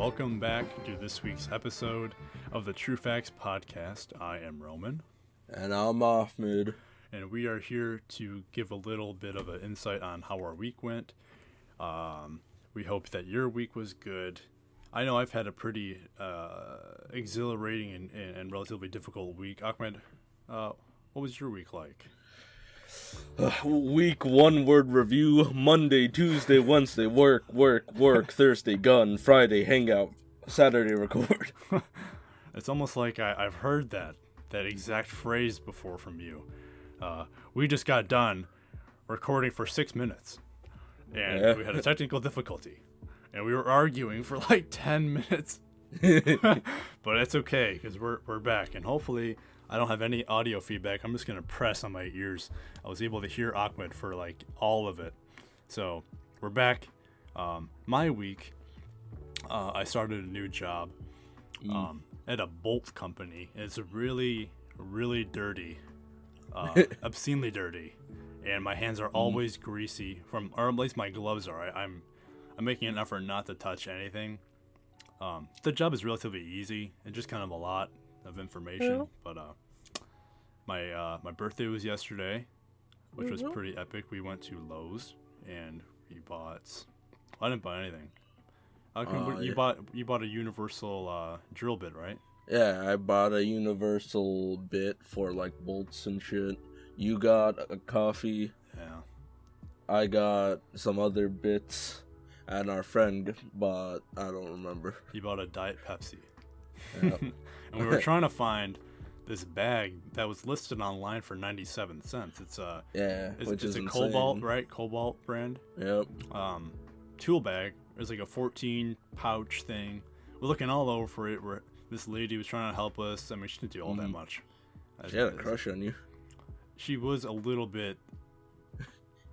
welcome back to this week's episode of the True Facts Podcast. I am Roman, And I'm Ahmed. and we are here to give a little bit of an insight on how our week went. Um, we hope that your week was good. I know I've had a pretty uh, exhilarating and, and, and relatively difficult week. Ahmed, uh, what was your week like? Week one word review Monday, Tuesday, Wednesday, work, work, work, Thursday, gun, Friday, hangout, Saturday, record. It's almost like I, I've heard that that exact phrase before from you. Uh, we just got done recording for six minutes, and Yeah. we had a technical difficulty, and we were arguing for like ten minutes. but it's okay because we're we're back, and hopefully I don't have any audio feedback. I'm just gonna press on my ears. I was able to hear Ahmed for like all of it, so we're back. Um, my week, uh, I started a new job um, at a bolt company. It's really, really dirty, uh, obscenely dirty, and my hands are always greasy. From or at least my gloves are. I, I'm, I'm making an effort not to touch anything. Um, the job is relatively easy and just kind of a lot of information. But uh, my uh, my birthday was yesterday, which was pretty epic. We went to Lowe's and we bought. I didn't buy anything. Oh, you yeah. bought you bought a universal uh, drill bit, right? yeah, I bought a universal bit for like bolts and shit. You got a coffee, Yeah. I got some other bits, and our friend bought, I don't remember. He bought a Diet Pepsi. Yeah. and we were trying to find this bag that was listed online for 97 cents. It's a yeah, it's, which it's is a insane. Kobalt, right? Kobalt brand. Yep. Um, tool bag. It's like a 14 pouch thing. We're looking all over for it. Where this lady was trying to help us. I mean, she didn't do all that Mhm. much. She had a crush on you. She was a little bit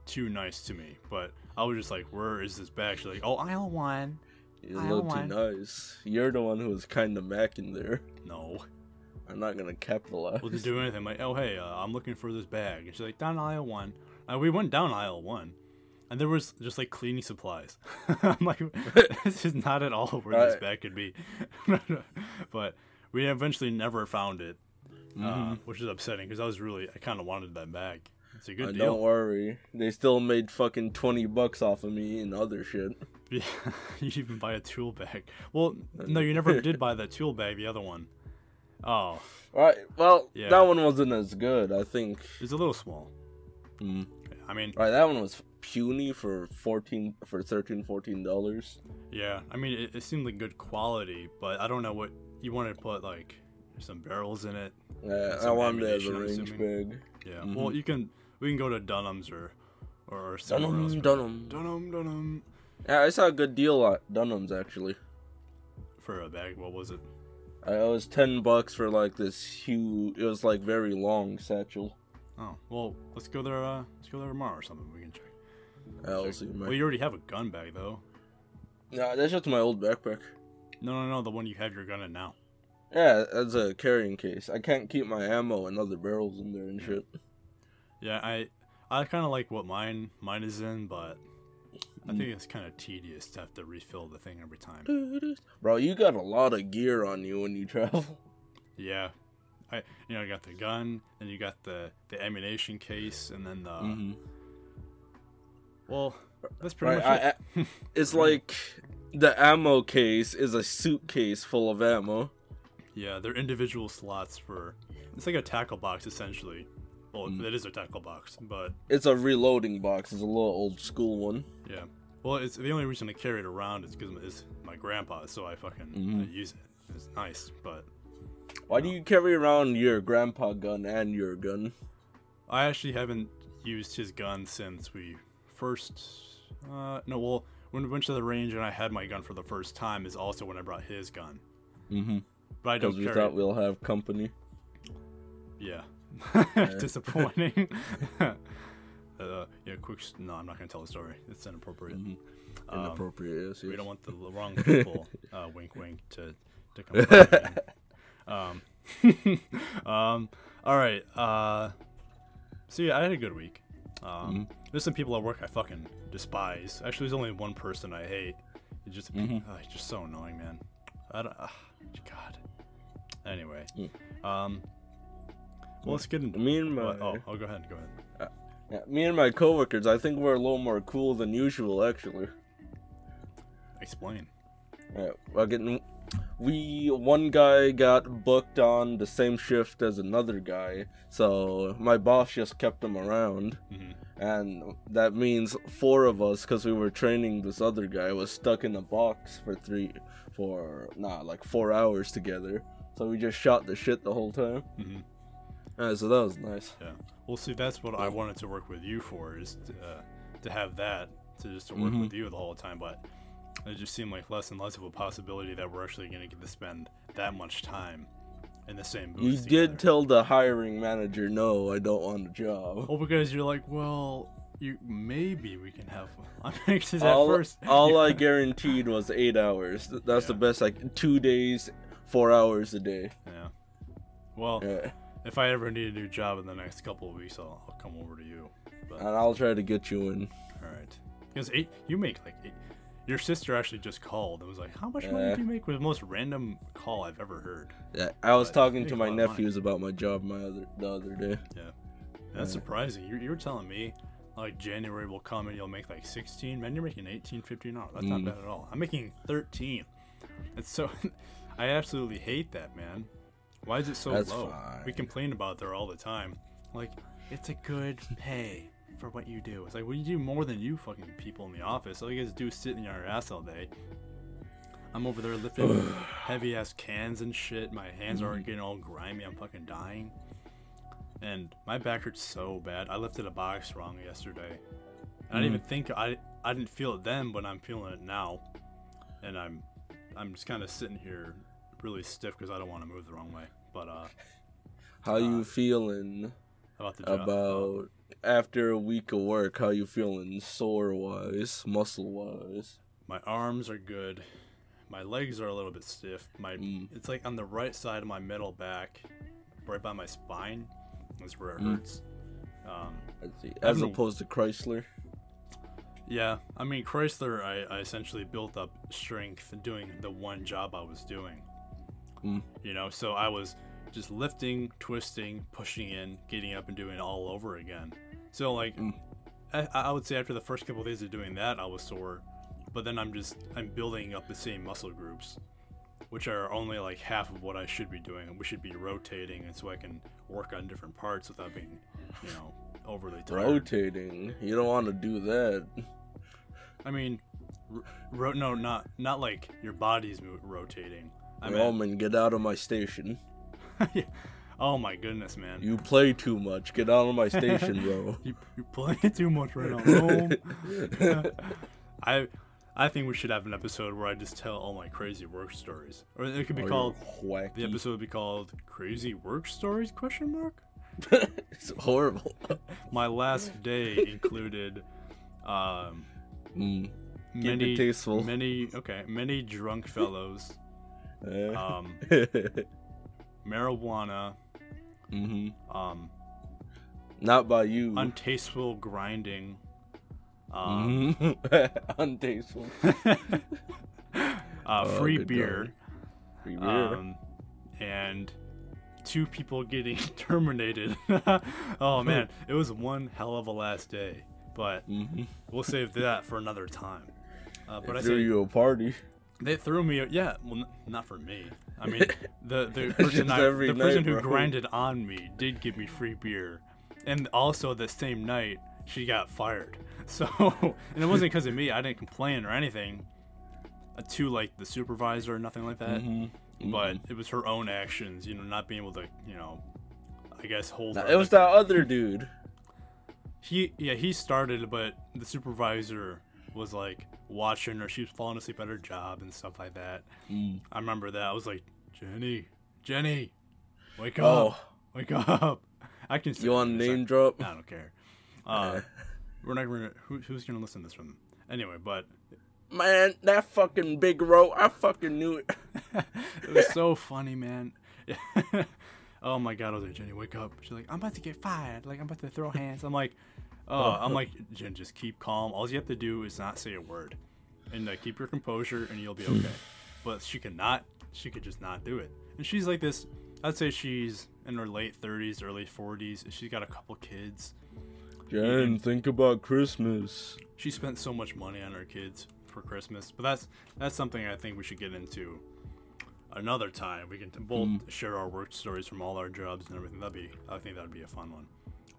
too nice to me, but I was just like, "Where is this bag?" She's like, "Oh, aisle one." You're a little too nice. You're the one who was kind of macking there. No. I'm not gonna capitalize. wasn't do anything. I'm like, oh hey, uh, I'm looking for this bag, and she's like, down aisle one. Uh, we went down aisle one, and there was just like cleaning supplies. I'm like, this is not at all where this Right. bag could be. but we eventually never found it, uh, which is upsetting because I was really, I kind of wanted that bag. It's a good Uh, deal. don't worry. They still made fucking 20 bucks off of me and other shit. Yeah, you even buy a tool bag. Well, no, you never did buy that tool bag. The other one. Oh, Right. Well, Yeah. that one wasn't as good, I think. it's a little small. Mm. I mean, Right, that one was puny for 14 for 13 14 dollars. Yeah, I mean, it, it seemed like good quality, but I don't know what you want to put like some barrels in it. Yeah, I wanted it as a range bag. Yeah, well, you can we can go to Dunham's or or, somewhere else. Dunham, Dunham. Dunham, Dunham Yeah, I saw a good deal at Dunham's actually. for a bag. What was it? Uh, It was 10 bucks for like this huge, it was like very long satchel. Oh, well, let's go there. Uh, let's go there tomorrow or something. We can check. I'll see Well, you already have a gun bag though. Nah, that's just my old backpack. No, no, no, the one you have your gun in now. Yeah, that's a carrying case. I can't keep my ammo and other barrels in there and shit. Yeah, I I kind of like what mine mine is in, but I think it's kind of tedious to have to refill the thing every time. Bro, you got a lot of gear on you when you travel. Yeah. I you know, you got the gun, and you got the the ammunition case, and then the Mhm. well, that's pretty Right, much I, it. I, it's like the ammo case is a suitcase full of ammo. yeah, they're individual slots for. It's like a tackle box essentially. Well, Mm. it is a tackle box, but It's a reloading box. It's a little old school one. yeah. Well, it's the only reason I carry it around is because it's my grandpa, so I fucking I Mhm. use it. It's nice, but Why do you carry around your grandpa gun and your gun? I actually haven't used his gun since we first. Uh, no, well, when we went to the range and I had my gun for the first time is also when I brought his gun. Mm-hmm. But I don't Because we thought it. we'll have company. Yeah. Disappointing. yeah, quick. No, I'm not gonna tell the story. It's inappropriate. Mhm. Um, Inappropriate, yes, we don't want the wrong people. uh, wink, wink. To to come. in. um. um. All right. Uh. So yeah, I had a good week. Um, Mm-hmm. There's some people at work I fucking despise. Actually, there's only one person I hate. It's just, Mhm. uh, it's just so annoying, man. I don't, uh, God. Anyway, Mm. um, well, let's get into. Me and my oh, oh, go ahead, go ahead. Yeah, me and my coworkers, I think we're a little more cool than usual, actually. Explain. Yeah, well, getting we one guy got booked on the same shift as another guy, so my boss just kept him around, hmm and that means four of us, because we were training this other guy, was stuck in a box for three, for nah, like four hours together. So we just shot the shit the whole time. So that was nice. Yeah. Well, see, that's what I wanted to work with you for is to, uh, to have that to just to work Mhm. with you the whole time, but it just seemed like less and less of a possibility that we're actually going to get to spend that much time in the same booth. You together. did tell the hiring manager, no, I don't want a job. Well, because you're like, well, you maybe we can have. I mean, 'cause at all, first, all I guaranteed was eight hours. Th- That's the best, like two days, four hours a day. Yeah. Well, Yeah. If I ever need a new job in the next couple of weeks, I'll, I'll come over to you. But And I'll try to get you in. all right, because eight, you make like eight. Your sister actually just called and was like, "How much money do you make?" With the most random call I've ever heard. Yeah, I was But talking to my of money. nephews about my job my other the other day. Yeah, that's surprising. You, you were telling me like January will come and you'll make like 16. Man, you're making 18, 15 dollars. That's not Mm. bad at all. I'm making 13. It's so. I absolutely hate that, man. Why is it so That's low? We complain about it there all the time. Like, it's a good pay for what you do. It's like, you do more than you fucking people in the office. All you guys do is sit in your ass all day. I'm over there lifting heavy ass cans and shit. My hands are getting all grimy. I'm fucking dying. And my back hurts so bad. I lifted a box wrong yesterday. I didn't Mm. even think I I didn't feel it then, but I'm feeling it now. And I'm I'm just kind of sitting here really stiff because I don't want to move the wrong way. But uh, How you feeling about the job. about after a week of work? How you feeling sore wise, muscle wise? My arms are good. My legs are a little bit stiff. My Mm. it's like on the right side of my middle back, right by my spine. That's where it Mm. hurts. Um, As opposed to Chrysler. yeah, I mean Chrysler. I, I essentially built up strength doing the one job I was doing. Mm. You know, so I was just lifting, twisting, pushing in, getting up, and doing it all over again. So like, Mm. I, I would say after the first couple of days of doing that, I was sore. But then I'm just I'm building up the same muscle groups, which are only like half of what I should be doing. We should be rotating, and so I can work on different parts without being, you know, overly tired. Rotating. You don't want to do that. I mean, ro- no, not not like your body's rotating. I mean, Roman, get out of my station. oh my goodness, man. You play too much. Get out of my station, bro. You you playing too much right now. I I think we should have an episode where I just tell all my crazy work stories, or it could be called the episode would be called "Crazy Work Stories?" Question mark. it's horrible. My last day included um, Mm. Many tasteful. many okay many drunk fellows. Um, marijuana, Mm-hmm. um, Not by you. untasteful grinding. Um, Mhm. Untasteful. uh, Oh, free good beer. Free beer. um, and two people getting terminated. oh man, it was one hell of a last day, but hmm we'll save that for another time. Uh, but I threw say you a party. They threw me. Yeah, well, n- not for me. I mean, the the person, I, the person who bro. grinded on me did give me free beer, and also the same night she got fired. So, and it wasn't because of me. I didn't complain or anything. Uh, to like the supervisor or nothing like that. Mhm. But it was her own actions. You know, not being able to, you know, I guess hold. Nah, it was that other dude. he yeah he started but the supervisor was like watching her she was falling asleep at her job and stuff like that. Mm. i remember that. I was like jenny jenny wake Oh, up wake up. I can see you want name drop? i don't care. Uh, we're not gonna who, who's gonna listen to this one? Anyway but Man, that fucking big rope. I fucking knew it. it was so funny man. Oh my god i was like jenny wake up. She's like i'm about to get fired. Like i'm about to throw hands. I'm like oh i'm like jen just keep calm all you have to do is not say a word and like keep your composure, and you'll be okay. but she could not. She could just not do it. And she's like this. I'd say she's in her late 30s, early 40s. She's got a couple kids. Jen, think about Christmas. She spent so much money on her kids for Christmas, but that's that's something I think we should get into another time. We can both Mm. share our work stories from all our jobs and everything. That'd be I think that'd be a fun one.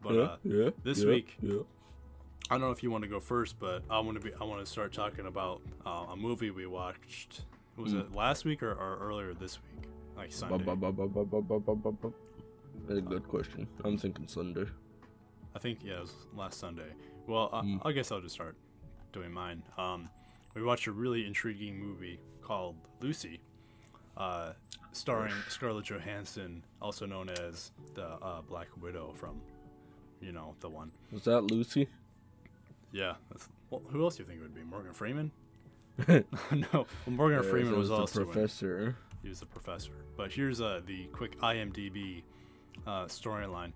But yeah, uh, yeah, this yeah, week, I don't know if you want to go first, but I want to be. I want to start talking about uh, a movie we watched. Was mm. it last week or, or, earlier this week? Like Sunday. Good question. I'm thinking Sunday. I think yeah, it was last Sunday. Well, I, mm. I guess I'll just start doing mine. Um, we watched a really intriguing movie called Lucy, uh, starring Scarlett Johansson, also known as the uh, Black Widow from you know, the one. Was that Lucy? Yeah. That's, well, who else do you think it would be? Morgan Freeman? no, well, Morgan Yeah, Freeman was it's also professor. he was the professor. But here's uh, the quick IMDb uh, storyline.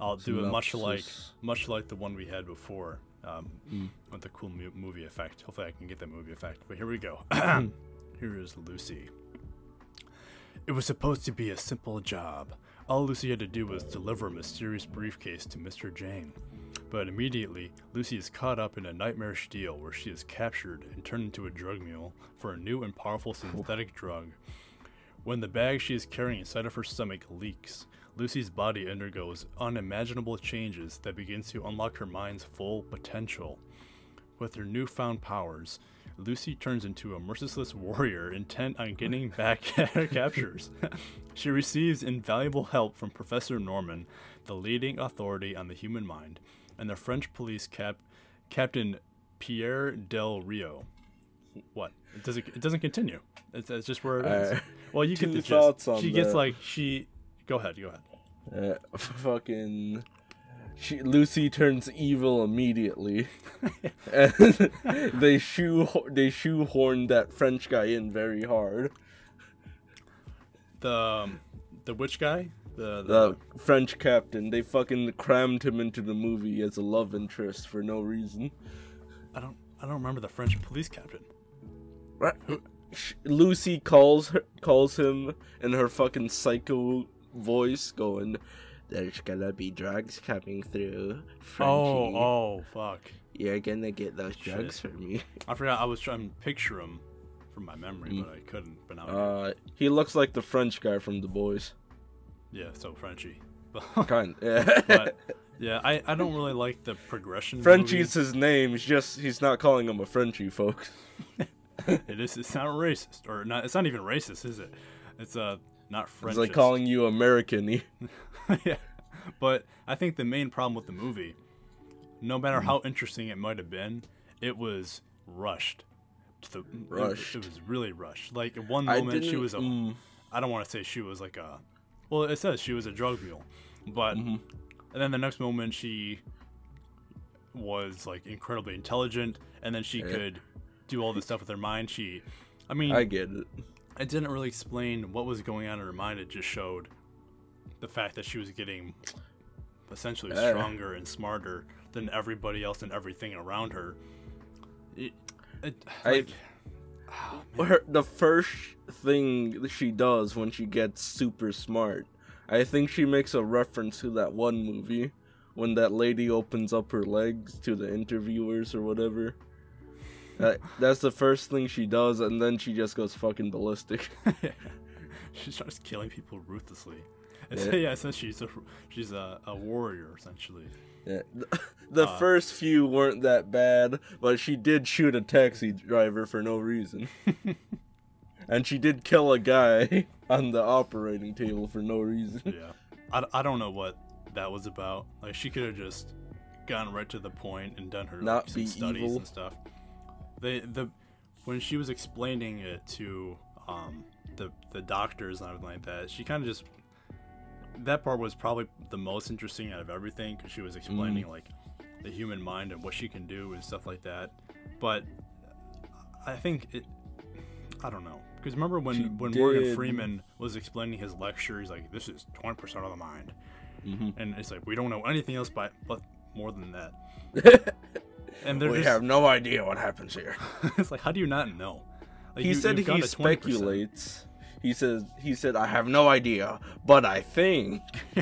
I'll do it much like much like the one we had before um, Mm. with the cool mu- movie effect. Hopefully, I can get that movie effect. But here we go. here is Lucy. It was supposed to be a simple job. All Lucy had to do was deliver a mysterious briefcase to Mr. Jang. But immediately, Lucy is caught up in a nightmarish deal where she is captured and turned into a drug mule for a new and powerful synthetic drug. When the bag she is carrying inside of her stomach leaks, Lucy's body undergoes unimaginable changes that begins to unlock her mind's full potential. With her newfound powers, Lucy turns into a merciless warrior intent on getting back at her captures. she receives invaluable help from Professor Norman, the leading authority on the human mind, and the French police cap- captain Pierre Del Rio. What? It doesn't. It doesn't continue. It's, just where it is. Uh, well, you get the gist. thoughts on she gets like she. Go ahead. Go ahead. Uh, fucking. She, Lucy turns evil immediately, and they shoe they shoehorn that French guy in very hard. The um, the witch guy. The, the The French captain, they fucking crammed him into the movie as a love interest for no reason. I don't. I don't remember the French police captain. Sh- Lucy calls her calls him in her fucking psycho voice, going, "There's gonna be drugs coming through, Frenchie. Oh, oh, fuck! You're gonna get those Shit. drugs for me." I forgot. I was trying to picture him from my memory, but I couldn't. But now. Uh, he looks like the French guy from The Boys. yeah. So Frenchy. Kind, yeah. but yeah, I, I don't really like the progression. Frenchie's his name. He's just he's not calling him a Frenchie, folks. It is. It's not racist, or not. It's not even racist, is it? It's uh not French. It's like calling you American. yeah. But I think the main problem with the movie, no matter how interesting it might have been, it was rushed. The, it- Rushed. It, was really rushed. Like at one moment, she was a. mm. I don't want to say she was like a. Well, it says she was a drug mule, but Mm-hmm. and then the next moment she was like incredibly intelligent, and then she Yeah. could do all this stuff with her mind. She, I mean, I get it. It didn't really explain what was going on in her mind. It just showed the fact that she was getting essentially Yeah. stronger and smarter than everybody else and everything around her. It, it, I- like, oh, her, the first thing she does when she gets super smart, I think she makes a reference to that one movie when that lady opens up her legs to the interviewers or whatever. That, that's the first thing she does, and then she just goes fucking ballistic. she starts killing people ruthlessly. It's, Yeah. yeah, it says she's a she's a, a warrior essentially. Yeah. The, the Uh. first few weren't that bad, but she did shoot a taxi driver for no reason. and she did kill a guy on the operating table for no reason. Yeah, I, I don't know what that was about. Like she could have just gone right to the point and done her Not like, some be studies evil. and stuff. They the when she was explaining it to um the the doctors and everything like that, she kind of just that part was probably the most interesting out of everything because she was explaining Mm. like the human mind and what she can do and stuff like that. But I think it. I don't know because remember when She when Morgan Freeman was explaining his lecture, he's like, "This is twenty percent of the mind," Mhm. and it's like we don't know anything else but but more than that. and they're we just have no idea what happens here. it's like how do you not know? Like, he you- said he got a 20%. speculates. He says he said I have no idea, but I think.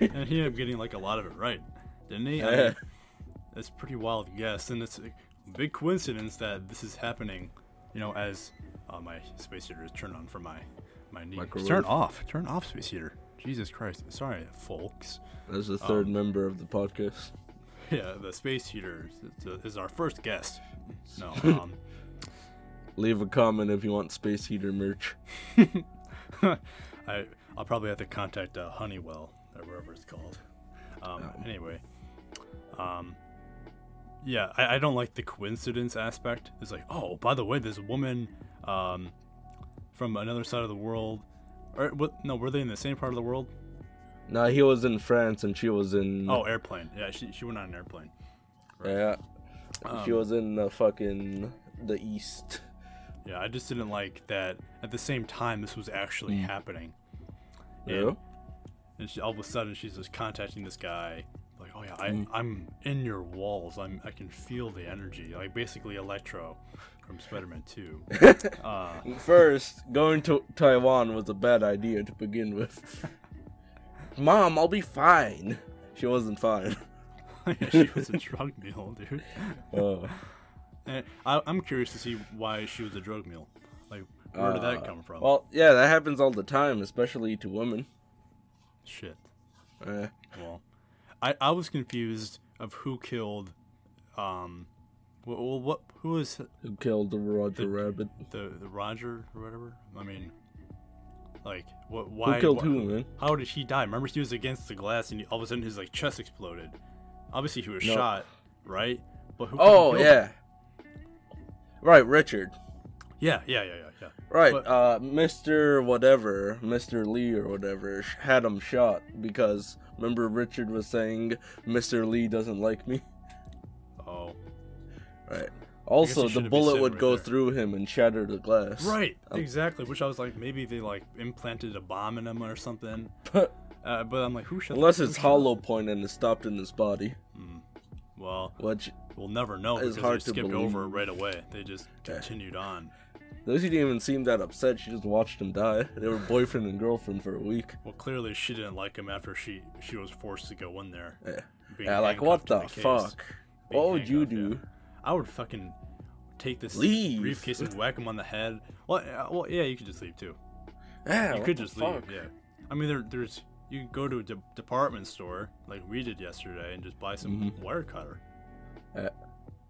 and he ended up getting like a lot of it right, didn't he? I mean, it's pretty wild guess, and it's a big coincidence that this is happening. You know, as uh, my space heater is turned on for my my knee. Microwave. Turn off. Turn off space heater. Jesus Christ. Sorry, folks. As the third Um, member of the podcast. Yeah, the space heater is, is our first guest. No, um, Leave a comment if you want space heater merch. I I'll probably have to contact uh, Honeywell or wherever it's called. Um, Oh. Anyway, um, yeah, I, I don't like the coincidence aspect. It's like, oh, by the way, this woman um, from another side of the world, or what? No, were they in the same part of the world? Nah, he was in France and she was in. Oh, airplane. Yeah, she she went on an airplane. yeah. she Um, was in the fucking the east. Yeah, I just didn't like that. At the same time, this was actually happening. And- Yeah. and she, all of a sudden she's just contacting this guy like oh yeah I, i'm in your walls i'm i can feel the energy like basically electro from spider-man 2 uh, First, going to Taiwan was a bad idea to begin with. Mom, I'll be fine. She wasn't fine. she was a drug mule dude Uh, and I, i'm curious to see why she was a drug mule like where did that uh, come from Well, yeah, that happens all the time, especially to women. shit Uh, well i i was confused of who killed um well, well what who was who killed the Roger The- Rabbit? the the Roger or whatever. I mean, like what? Why? Who killed wh- who, man? How did he die? Remember, he was against the glass, and all of a sudden his like chest exploded. Obviously, he was No. shot, right? But who? Oh fucking killed him? yeah. Right, Richard. yeah, yeah, yeah, yeah, yeah. Right, But- uh, Mr. Whatever, Mr. Lee or whatever, had him shot because remember Richard was saying Mr. Lee doesn't like me. Oh, Right. He Also, the bullet would right go there. through him and shatter the glass. right, Um, exactly. Which I was like, maybe they like implanted a bomb in him or something. Uh, but I'm like, who shot? Unless it's hollow point and it's stopped in his body, Well, which we'll never know It's because hard they to skipped over right away. They just continued on. Lucy didn't even seem that upset. She just watched him die. They were boyfriend and girlfriend for a week. Well, clearly she didn't like him after she she was forced to go in there. Yeah, yeah like what handcuffed the fuck? Being What would you do? yeah. I would fucking take this Leave. briefcase and whack him on the head. Well, uh, well, yeah, you could just leave too. Yeah, you could just fuck? leave. Yeah. I mean, there, there's you can go to a de- department store like we did yesterday and just buy some wire cutter. Mm-hmm.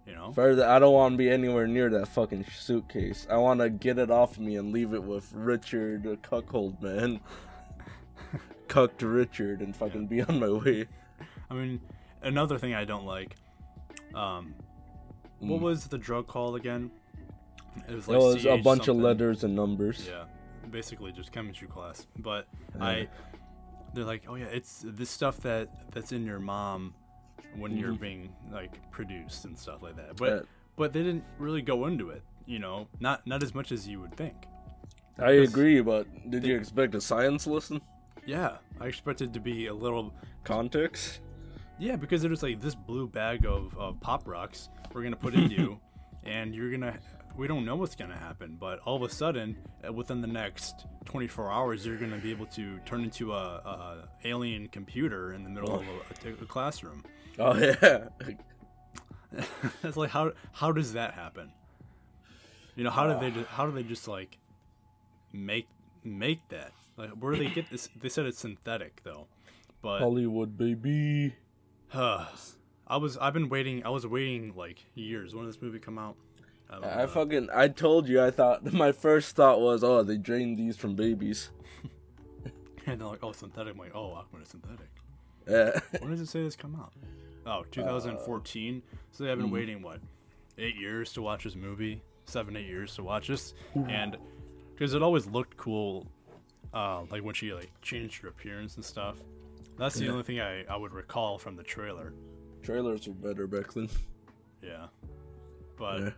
You know. Further, I don't want to be anywhere near that fucking suitcase. I want to get it off me and leave it with Richard, the cuckold man. Cucked Richard and fucking be on my way. I mean, another thing I don't like. Um, what Mm. was the drug called again? It was It was a CH bunch of letters and numbers. Yeah, basically just chemistry class. But I, they're like, oh yeah, it's this stuff that that's in your mom when you're being like produced and stuff like that. But Yeah. but they didn't really go into it. You know, not not as much as you would think. I agree, but did you expect a science lesson? Yeah, I expected to be a little. Context? Yeah, because it was like this blue bag of, of pop rocks we're gonna put in you, and you're gonna. We don't know what's gonna happen, but all of a sudden, uh, within the next 24 hours, you're gonna be able to turn into a, a alien computer in the middle of a, a classroom. Oh, yeah. it's like how how does that happen? You know, how did they ju- how do they just like make make that? Like, where do they get this? They said it's synthetic though, but Hollywood, baby. I was I've been waiting. I was waiting like years. When did this movie come out? I I fucking, I told you, I thought, my first thought was, oh, they drained these from babies. and they're like, oh, synthetic. I'm like, oh, Aquaman is synthetic. Yeah. When does it say this come out? Oh, 2014. so they have been waiting what, eight years to watch this movie? Seven, eight years to watch this, and because it always looked cool, uh, like when she like changed her appearance and stuff. That's the only thing I, I would recall from the trailer. Trailers were better back then. Yeah, but Yeah.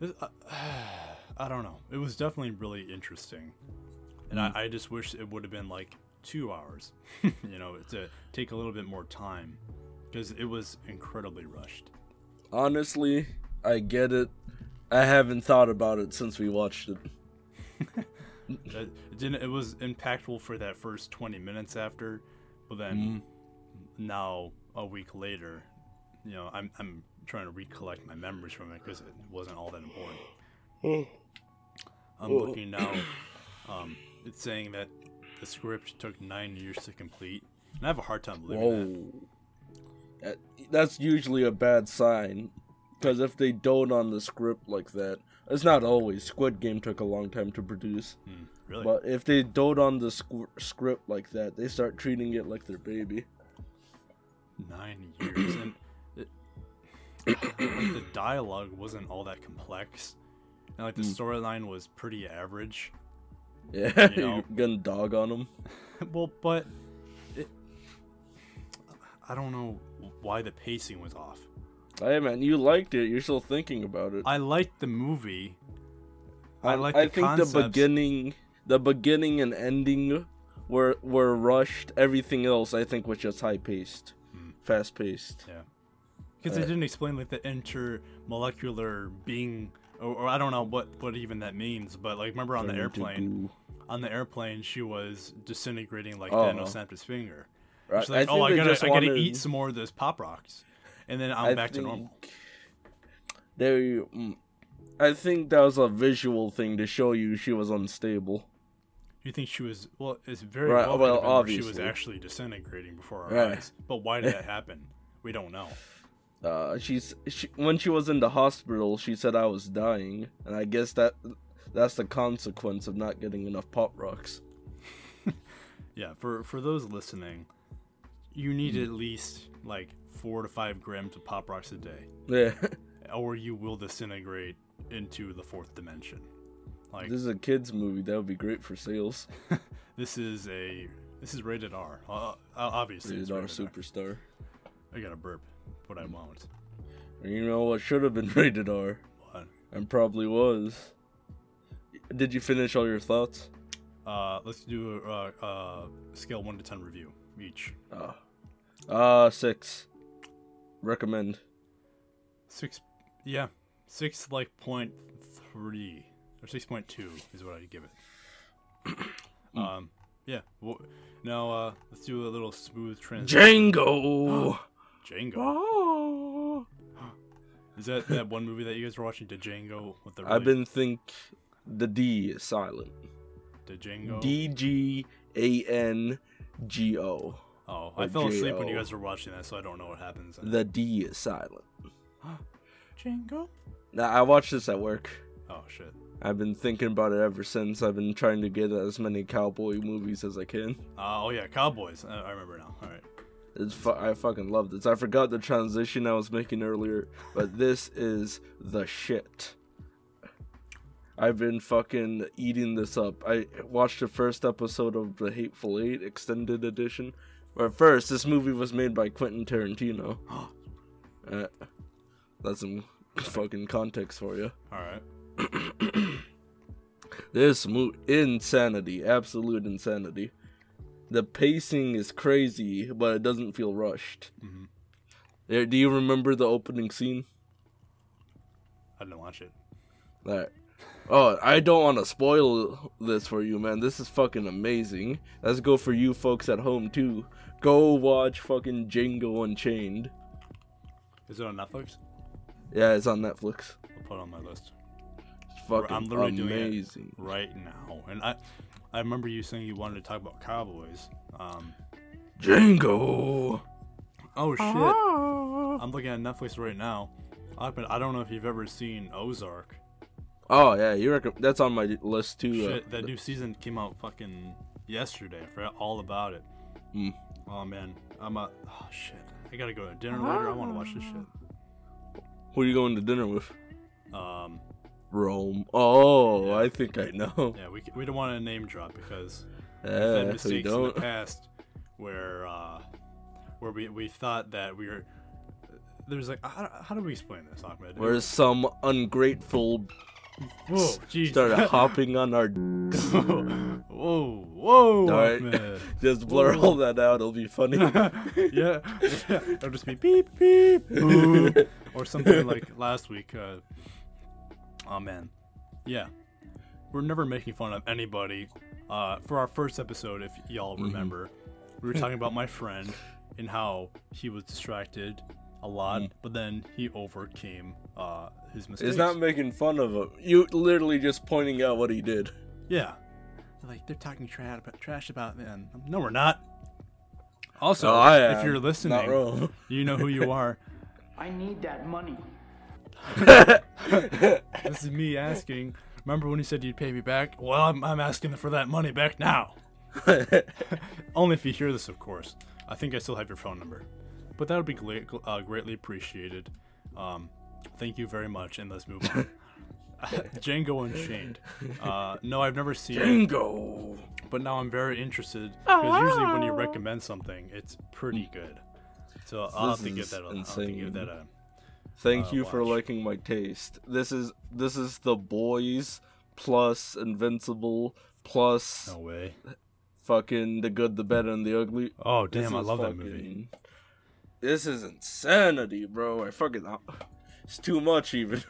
this, uh, I don't know. It was definitely really interesting, and Mm. I, I just wish it would have been like two hours, you know, to take a little bit more time, because it was incredibly rushed. Honestly, I get it. I haven't thought about it since we watched it. It, it didn't. It was impactful for that first 20 minutes after, but then Mm. now a week later, you know, I'm I'm trying to recollect my memories from it because it wasn't all that important. I'm looking now. Um, it's saying that the script took nine years to complete, and I have a hard time believing that. That- That's usually a bad sign. Because if they dote on the script like that, it's not always. Squid Game took a long time to produce. Hmm, really? But if they dote on the squ- script like that, they start treating it like their baby. Nine years, and it, like, the dialogue wasn't all that complex, and like the storyline was pretty average. Yeah, You know? you're gonna dog on them. well, but it, I don't know why the pacing was off. Hey man, you liked it. You're still thinking about it. I liked the movie. I like I the think concepts. the beginning, the beginning and ending were were rushed. Everything else, I think, was just high paced, Hmm. fast paced. Yeah, because Uh, they didn't explain like the intermolecular being, or, or I don't know what what even that means. But like, remember on the airplane, on the airplane, she was disintegrating like Uh-huh. Thanos snapped his finger. Right. She's like, I oh, I gotta, I gotta wanted- eat some more of those pop rocks, and then I'm I back to normal. They, mm, I think that was a visual thing to show you she was unstable. You think she was? Well, it's very Right, well, well, obviously. she was actually disintegrating before our Right. eyes. But why did that happen? We don't know. Uh, she's she, when she was in the hospital, she said I was dying, and I guess that that's the consequence of not getting enough pop rocks. Yeah, for for those listening, you need at least like four to five grams of pop rocks a day, Yeah, or you will disintegrate into the fourth dimension. Like this is a kids movie. That would be great for sales. this is a this is rated R. Uh, obviously, it's Rated R rated R. superstar. I got a burp, but I won't. You know what should have been rated R, But, and probably was. Did you finish all your thoughts? uh, let's do a uh, uh, scale one to ten review each. Uh, uh six. Recommend. Six, yeah, six like point three or six point two is what I'd give it. um, yeah. Well, now uh, let's do a little smooth transition. Django. Django. Oh. Is that that one movie that you guys were watching, Django with the I've really- been think the D is silent. Django? D G A N G O. oh, I or fell asleep when you guys were watching that, so I don't know what happens. in The D is silent. Django. Now I watched this at work. Oh shit. I've been thinking about it ever since. I've been trying to get as many cowboy movies as I can. Uh, oh yeah, Cowboys. Uh, I remember now. All right. It's fu- I fucking love this. I forgot the transition I was making earlier, but this is the shit. I've been fucking eating this up. I watched the first episode of the Hateful Eight extended edition. But first, this movie was made by Quentin Tarantino. Uh, that's some fucking context for you. All right. This movie insanity, absolute insanity. The pacing is crazy, but it doesn't feel rushed. Mhm. Uh, Do you remember the opening scene? I didn't watch it. That. Oh, I don't want to spoil this for you, man. This is fucking amazing. Let's go for you folks at home too. Go watch fucking Django Unchained. Is it on Netflix? Yeah, it's on Netflix. I'll put it on my list It's fucking I'm literally doing it. amazing. right now. And I, I remember you saying you wanted to talk about Cowboys. Um. Django. Oh shit. I'm looking at Netflix right now. Ahmed, I don't know if you've ever seen Ozark. Oh yeah, you reckon that's on my list too. uh, that new season came out fucking yesterday. I forgot all about it. Hmm. Oh man, I'm a. Oh shit. I gotta go to dinner later. I want to watch this shit. Who are you going to dinner with? Um, Rome. Oh, Yeah. I think I know. yeah, we, we don't want to name drop because we've Yeah, had we mistakes in the past where uh, where we, we thought that we were. There's like how, how do we explain this, Ahmed? Whereas some ungrateful Whoa, jeez. Started hopping on our. whoa, whoa, Alright. man. Just blur all that out. It'll be funny. yeah, yeah. It'll just be beep beep boop, or something like last week. Uh, oh man, yeah. We're never making fun of anybody. Uh, for our first episode, if y'all remember, we were talking about my friend and how he was distracted a lot, but then he overcame uh, his mistakes. It's not making fun of him. You literally just pointing out what he did. Yeah. They're like they're talking trash about trash about them. No, we're not. Also, No, I if am. you're listening, wrong. you know who you are. I need that money. this is me asking. Remember when you said you'd pay me back? Well, I'm, I'm asking for that money back now. Only if you hear this, of course. I think I still have your phone number, but that would be gla- uh, greatly appreciated. Um, thank you very much, and let's move on. Django Unchained. Uh, no, I've never seen it. Bingo. but now I'm very interested because usually when you recommend something, it's pretty good. So I'll have This to get is that. A, I'll have to give that a. Thank Uh, you for liking my taste. This is this is the boys plus Invincible plus No way. fucking the good, the bad, and the ugly. Oh damn! I is love that movie. This is insanity, bro. I fucking it's too much even.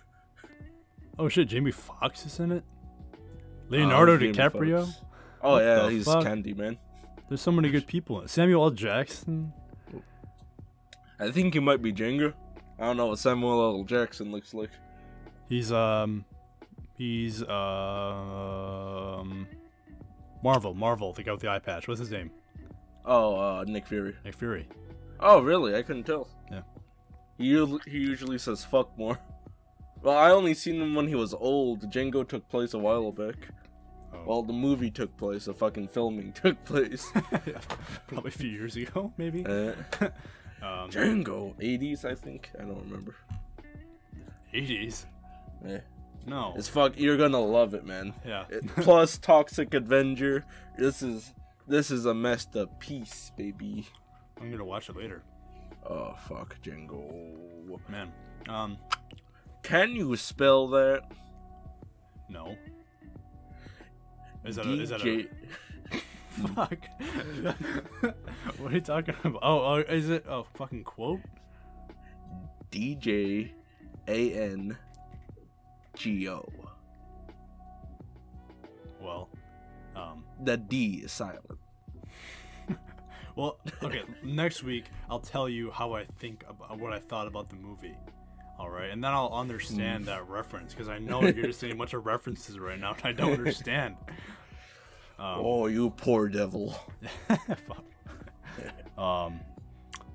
Oh shit! Jamie Foxx is in it. Leonardo Oh, DiCaprio. Foxx. Oh What yeah, he's fuck? Candyman. There's so many good people. in it. Samuel L. Jackson. I think he might be Django. I don't know what Samuel L. Jackson looks like. He's um, he's um, Marvel. Marvel. The guy with the eye patch. What's his name? Oh, uh, Nick Fury. Nick Fury. Oh, really? I couldn't tell. Yeah. He usually, he usually says fuck more. Well, I only seen him when he was old. Django took place a while back. Oh. Well, the movie took place. The fucking filming took place. Probably a few years ago, maybe. uh, Um, Django, 80s, I think. I don't remember. 80s. Yeah. No. It's fuck. You're gonna love it, man. yeah. It- plus Toxic Avenger. This is this is a messed up piece, baby. I'm gonna watch it later. Oh fuck, Django. Man. Um. Can you spell that? No. Is that a, is that a fuck? what are you talking about? Oh, oh, is it a fucking quote? DJ A N G O. Well, um, The D is silent. Well, okay. next week I'll tell you how I think about what I thought about the movie. All right, and then I'll Mm. understand that reference because I know you're just saying a bunch of references right now, and I don't understand. Um, oh, you poor devil. Um,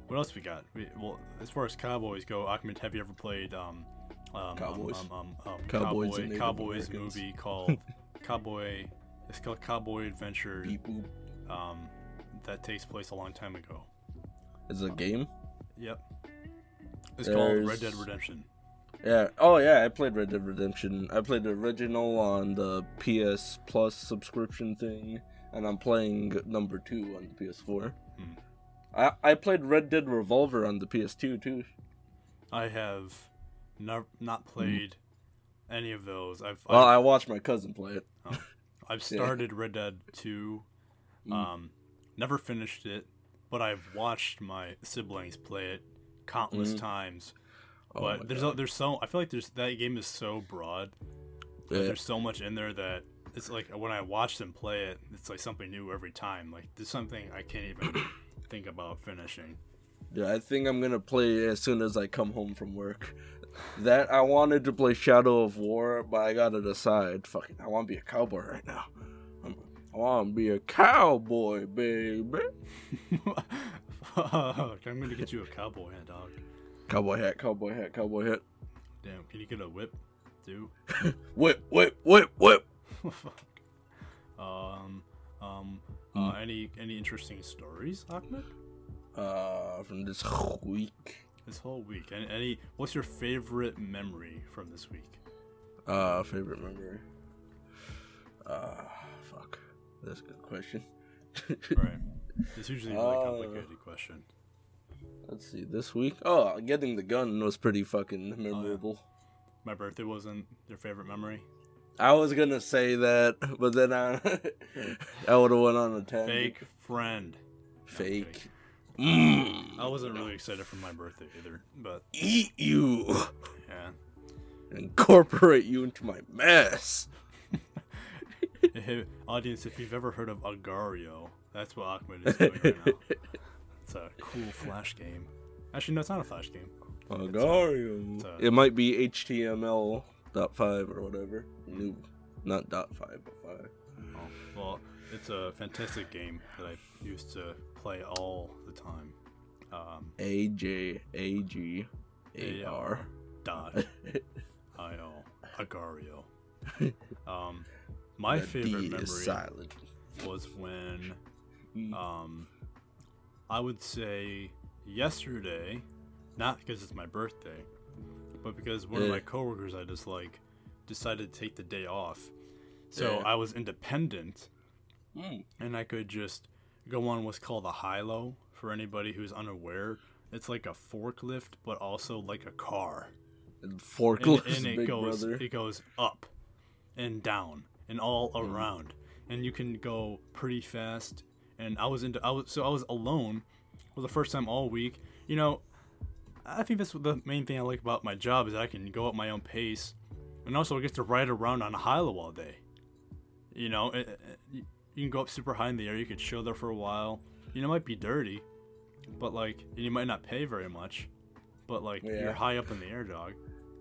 what else we got? We, well, as far as Cowboys go, Ahmed, have you ever played um, um, Cowboys. Um, um, um, um, Cowboys Cowboy, Cowboys Americans. movie called Cowboy. It's called Cowboy Adventure. Beep. Um, that takes place a long time ago. Is it a game? Yep. It's called Red Dead Redemption. Yeah. Oh yeah, I played Red Dead Redemption. I played the original on the PS Plus subscription thing, and I'm playing number two on the PS4. Hmm. I I played Red Dead Revolver on the PS2 too. I have nev- not played any of those. I've Well, I've, I watched my cousin play it. I've started Red Dead 2. Mm. Never finished it, but I've watched my siblings play it countless Mhm. times. Oh but there's a, there's so I feel like there's that game is so broad. Yeah. There's so much in there that it's like when I watch them play it, it's like something new every time. Like there's something I can't even think about finishing. Yeah, I think I'm gonna play as soon as I come home from work. That I wanted to play Shadow of War, but I gotta decide. Fucking, I want to be a cowboy right now. I'm, I want to be a cowboy, baby. Fuck, I'm gonna get you a cowboy hat, dog. Cowboy hat, cowboy hat, cowboy hat. Damn, can you get a whip, too? Whip, whip, whip, whip. Fuck. Um, um, uh, any any interesting stories, Ahmed? Uh, from this week. This whole week. Any, any what's your favorite memory from this week? Uh, favorite memory. Uh. That's a good question. Right. It's usually a really Uh, complicated question. Let's see. This week. Oh, getting the gun was pretty fucking memorable. My birthday wasn't your favorite memory. I was gonna say that, but then I I would have went on a tangent. Fake friend. Fake. Mm, I wasn't really excited for my birthday either, but eat you. yeah. Incorporate you into my mess. Hey, audience, if you've ever heard of Agario, that's what Ahmed is doing right now. It's a cool flash game. Actually, no, it's not a flash game. Agarium. it's a- It might be HTML dot five or whatever. New, not dot five, but five. Oh, well, it's a fantastic game that I used to play all the time. Um, A J A G A R. dot I O Agario. Um, my favorite D memory is silent. was when um, I would say yesterday, not because it's my birthday, but because one of my coworkers I dislike decided to take the day off. So Yeah. I was independent Mm. and I could just go on what's called a high-low for anybody who's unaware. It's like a forklift, but also like a car. And And, forklift, and it big goes brother. it goes up and down and all Mm. around. And you can go pretty fast. And I was into I was so I was alone for the first time all week. You know, I think that's the main thing I like about my job is I can go at my own pace, and also I get to ride around on a high-low all day. You know, it, it- you you can go up super high in the air. You could chill there for a while. You know, it might be dirty, but like, and you might not pay very much, but like, Yeah. you're high up in the air, dog.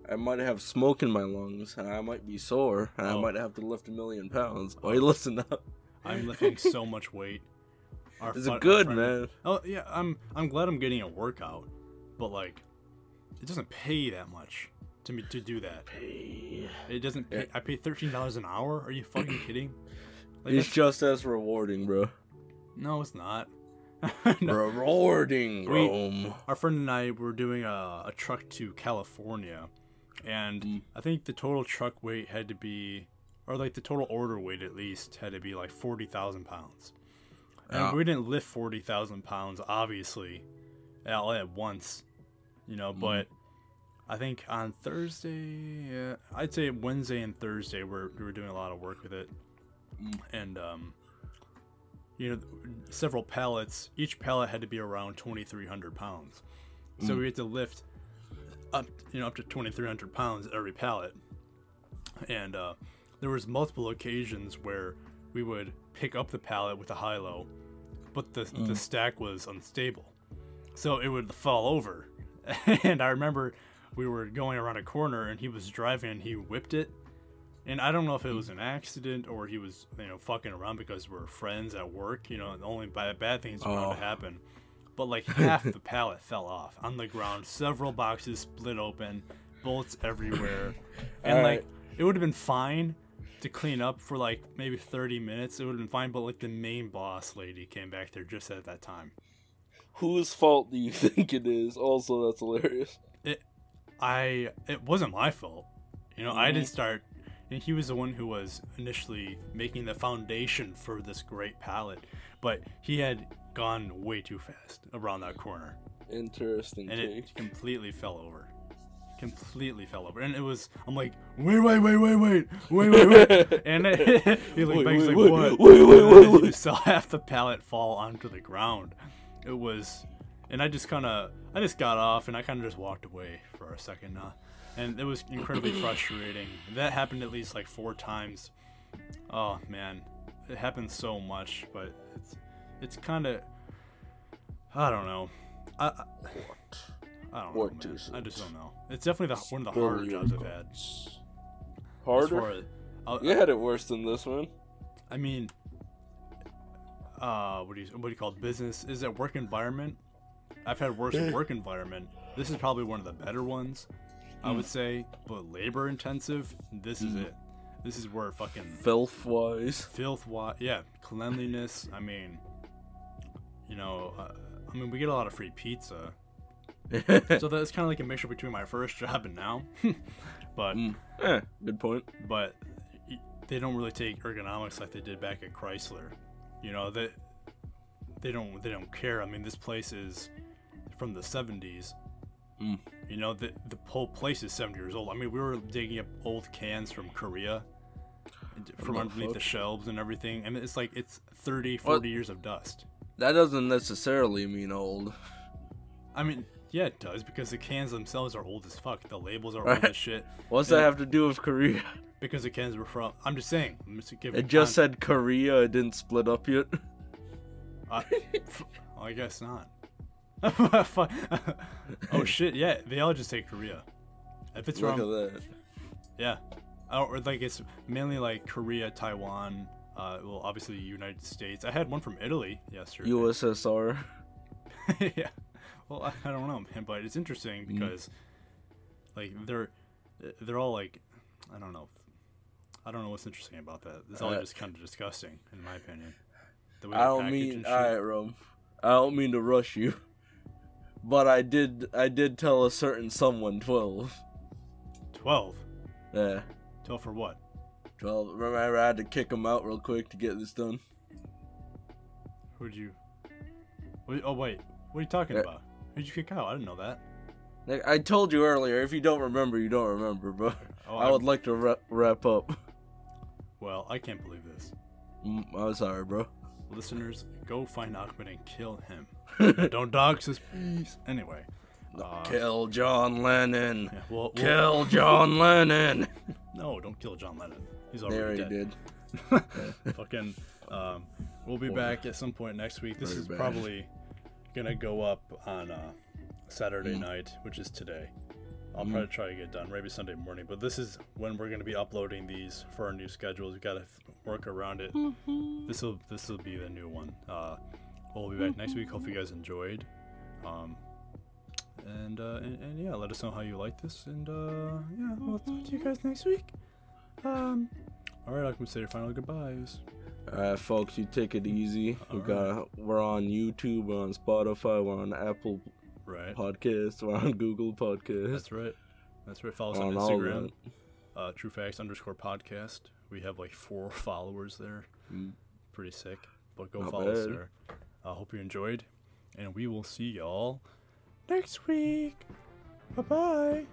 I might have smoke in my lungs, and I might be sore, and Oh. I might have to lift a million pounds. Oh, Wait, listen up. I'm lifting so much weight. Our Is fun- it our good, friend- man? Oh yeah, I'm I'm glad I'm getting a workout, but like, it doesn't pay that much to me to do that. It doesn't. Pay, Yeah. I pay thirteen dollars an hour. Are you fucking kidding? Like, It's just as rewarding, bro. no, it's not. No. Rewarding, We- Our friend and I were doing a, a truck to California, and Mm. I think the total truck weight had to be, or like the total order weight at least, had to be like forty thousand pounds. And Yeah. we didn't lift forty thousand pounds, obviously, all at once, you know. Mm. But I think on Thursday, yeah, I'd say Wednesday and Thursday, we're, we were doing a lot of work with it, Mm. and um, you know, several pallets. Each pallet had to be around twenty three hundred pounds, so Mm. we had to lift up, you know, up to twenty three hundred pounds every pallet, and uh, there was multiple occasions where we would pick up the pallet with a high low, but the the stack was unstable, so it would fall over. and I remember we were going around a corner and he was driving and he whipped it. And I don't know if it was an accident or he was, you know, fucking around because we're friends at work. You know, only bad, bad things are going Oh. to happen. But like half the pallet fell off on the ground. Several boxes split open, bullets everywhere, and like it would have been fine to clean up for like maybe 30 minutes. It would have been fine, but like the main boss lady came back there just at that time. Whose fault do you think it is? Also, that's hilarious. it I it wasn't my fault. You know, I didn't mm-hmm. start and he was the one who was initially making the foundation for this great palette, but he had gone way too fast around that corner Interesting and take. it completely fell over. Completely fell over. And it was I'm like, wait, wait, wait, wait, wait, wait, wait, wait. and it, he like Wait, wait, like, wait, what? wait, wait, wait, then You saw half the pallet fall onto the ground. It was and I just kind of I just got off and I kind of just walked away for a second, uh, and it was incredibly frustrating. That happened at least like four times. Oh man, it happens so much, but it's it's kind of I don't know. I, I, I don't What know. I just don't know. It's definitely the, one of the harder jobs I've had. Harder? as- I'll- You had it worse than this one. I mean, uh, what do you what do you call it? business? Is it work environment? I've had worse work environment. This is probably one of the better ones, I would say. But labor intensive. This is it. This is where fucking Filth wise. filth. Wa- yeah, cleanliness. I mean, you know, uh, I mean, we get a lot of free pizza, so that's kind of like a mixture between my first job and now. but eh, good point. but they don't really take ergonomics like they did back at Chrysler. You know that they don't they don't care. I mean, this place is from the 70s. Mm. You know, the the whole place is 70 years old. I mean, we were digging up old cans from Korea from underneath the shelves and everything, and it's like it's 30, 40 years of dust. That doesn't necessarily mean old. I mean, yeah, it does because the cans themselves are old as fuck. The labels are old as shit What's Yeah. that have to do with Korea? because the cans were from. I'm just saying. I'm just giving It just con- said Korea. It didn't split up yet. Uh, well, I guess not. Oh shit! Yeah, they all just say Korea. If it's Look that. yeah, Oh, or like it's mainly like Korea, Taiwan. Uh, well, obviously United States. I had one from Italy yesterday. USSR. yeah. Well, I, I don't know, man, but it's interesting Mm. because, like, they're they're all like, I don't know, I don't know what's interesting about that. It's all Uh, just kind of disgusting, in my opinion. I don't mean alright, Rome. I don't mean to rush you. But I did I did tell a certain someone twelve. Twelve. Yeah. Twelve for what? Twelve. Remember I had to kick him out real quick to get this done. Who'd you? Oh wait, what are you talking Uh, about? Who'd you kick out? I didn't know that. I told you earlier, if you don't remember, you don't remember, but Oh, I would like to wrap, wrap up. Well, I can't believe this. Mm, I'm sorry, bro. Listeners, go find Ahmed and kill him. Don't dox his peace. Anyway. Uh, Kill John Lennon. yeah, well, well, Kill John Lennon. no, don't kill John Lennon. He's There already dead. did. Fucking. Um, we'll be Or- back at some point next week. This Very is bad. probably gonna go up on uh, Saturday Mm. night, which is today. I'll probably try to get done maybe Sunday morning, but this is when we're gonna be uploading these for our new schedules. We gotta f- work around it. This will this will be the new one. Uh, we'll be back next week. Hope you guys enjoyed. Um, and, uh, and and yeah, let us know how you like this. And uh, yeah, we'll talk to you guys next week. Um, all right, I can say your final goodbyes. Alright, folks, you take it easy. We Alright. got we're on YouTube, we're on Spotify, we're on Apple Right. Podcasts, we're on Google Podcasts, That's right. That's right. Follow us on on Instagram. Uh, True Facts underscore podcast. We have like four followers there. Mm. Pretty sick. But go Not follow us bad. there. I hope you enjoyed. And we will see y'all next week. Bye bye.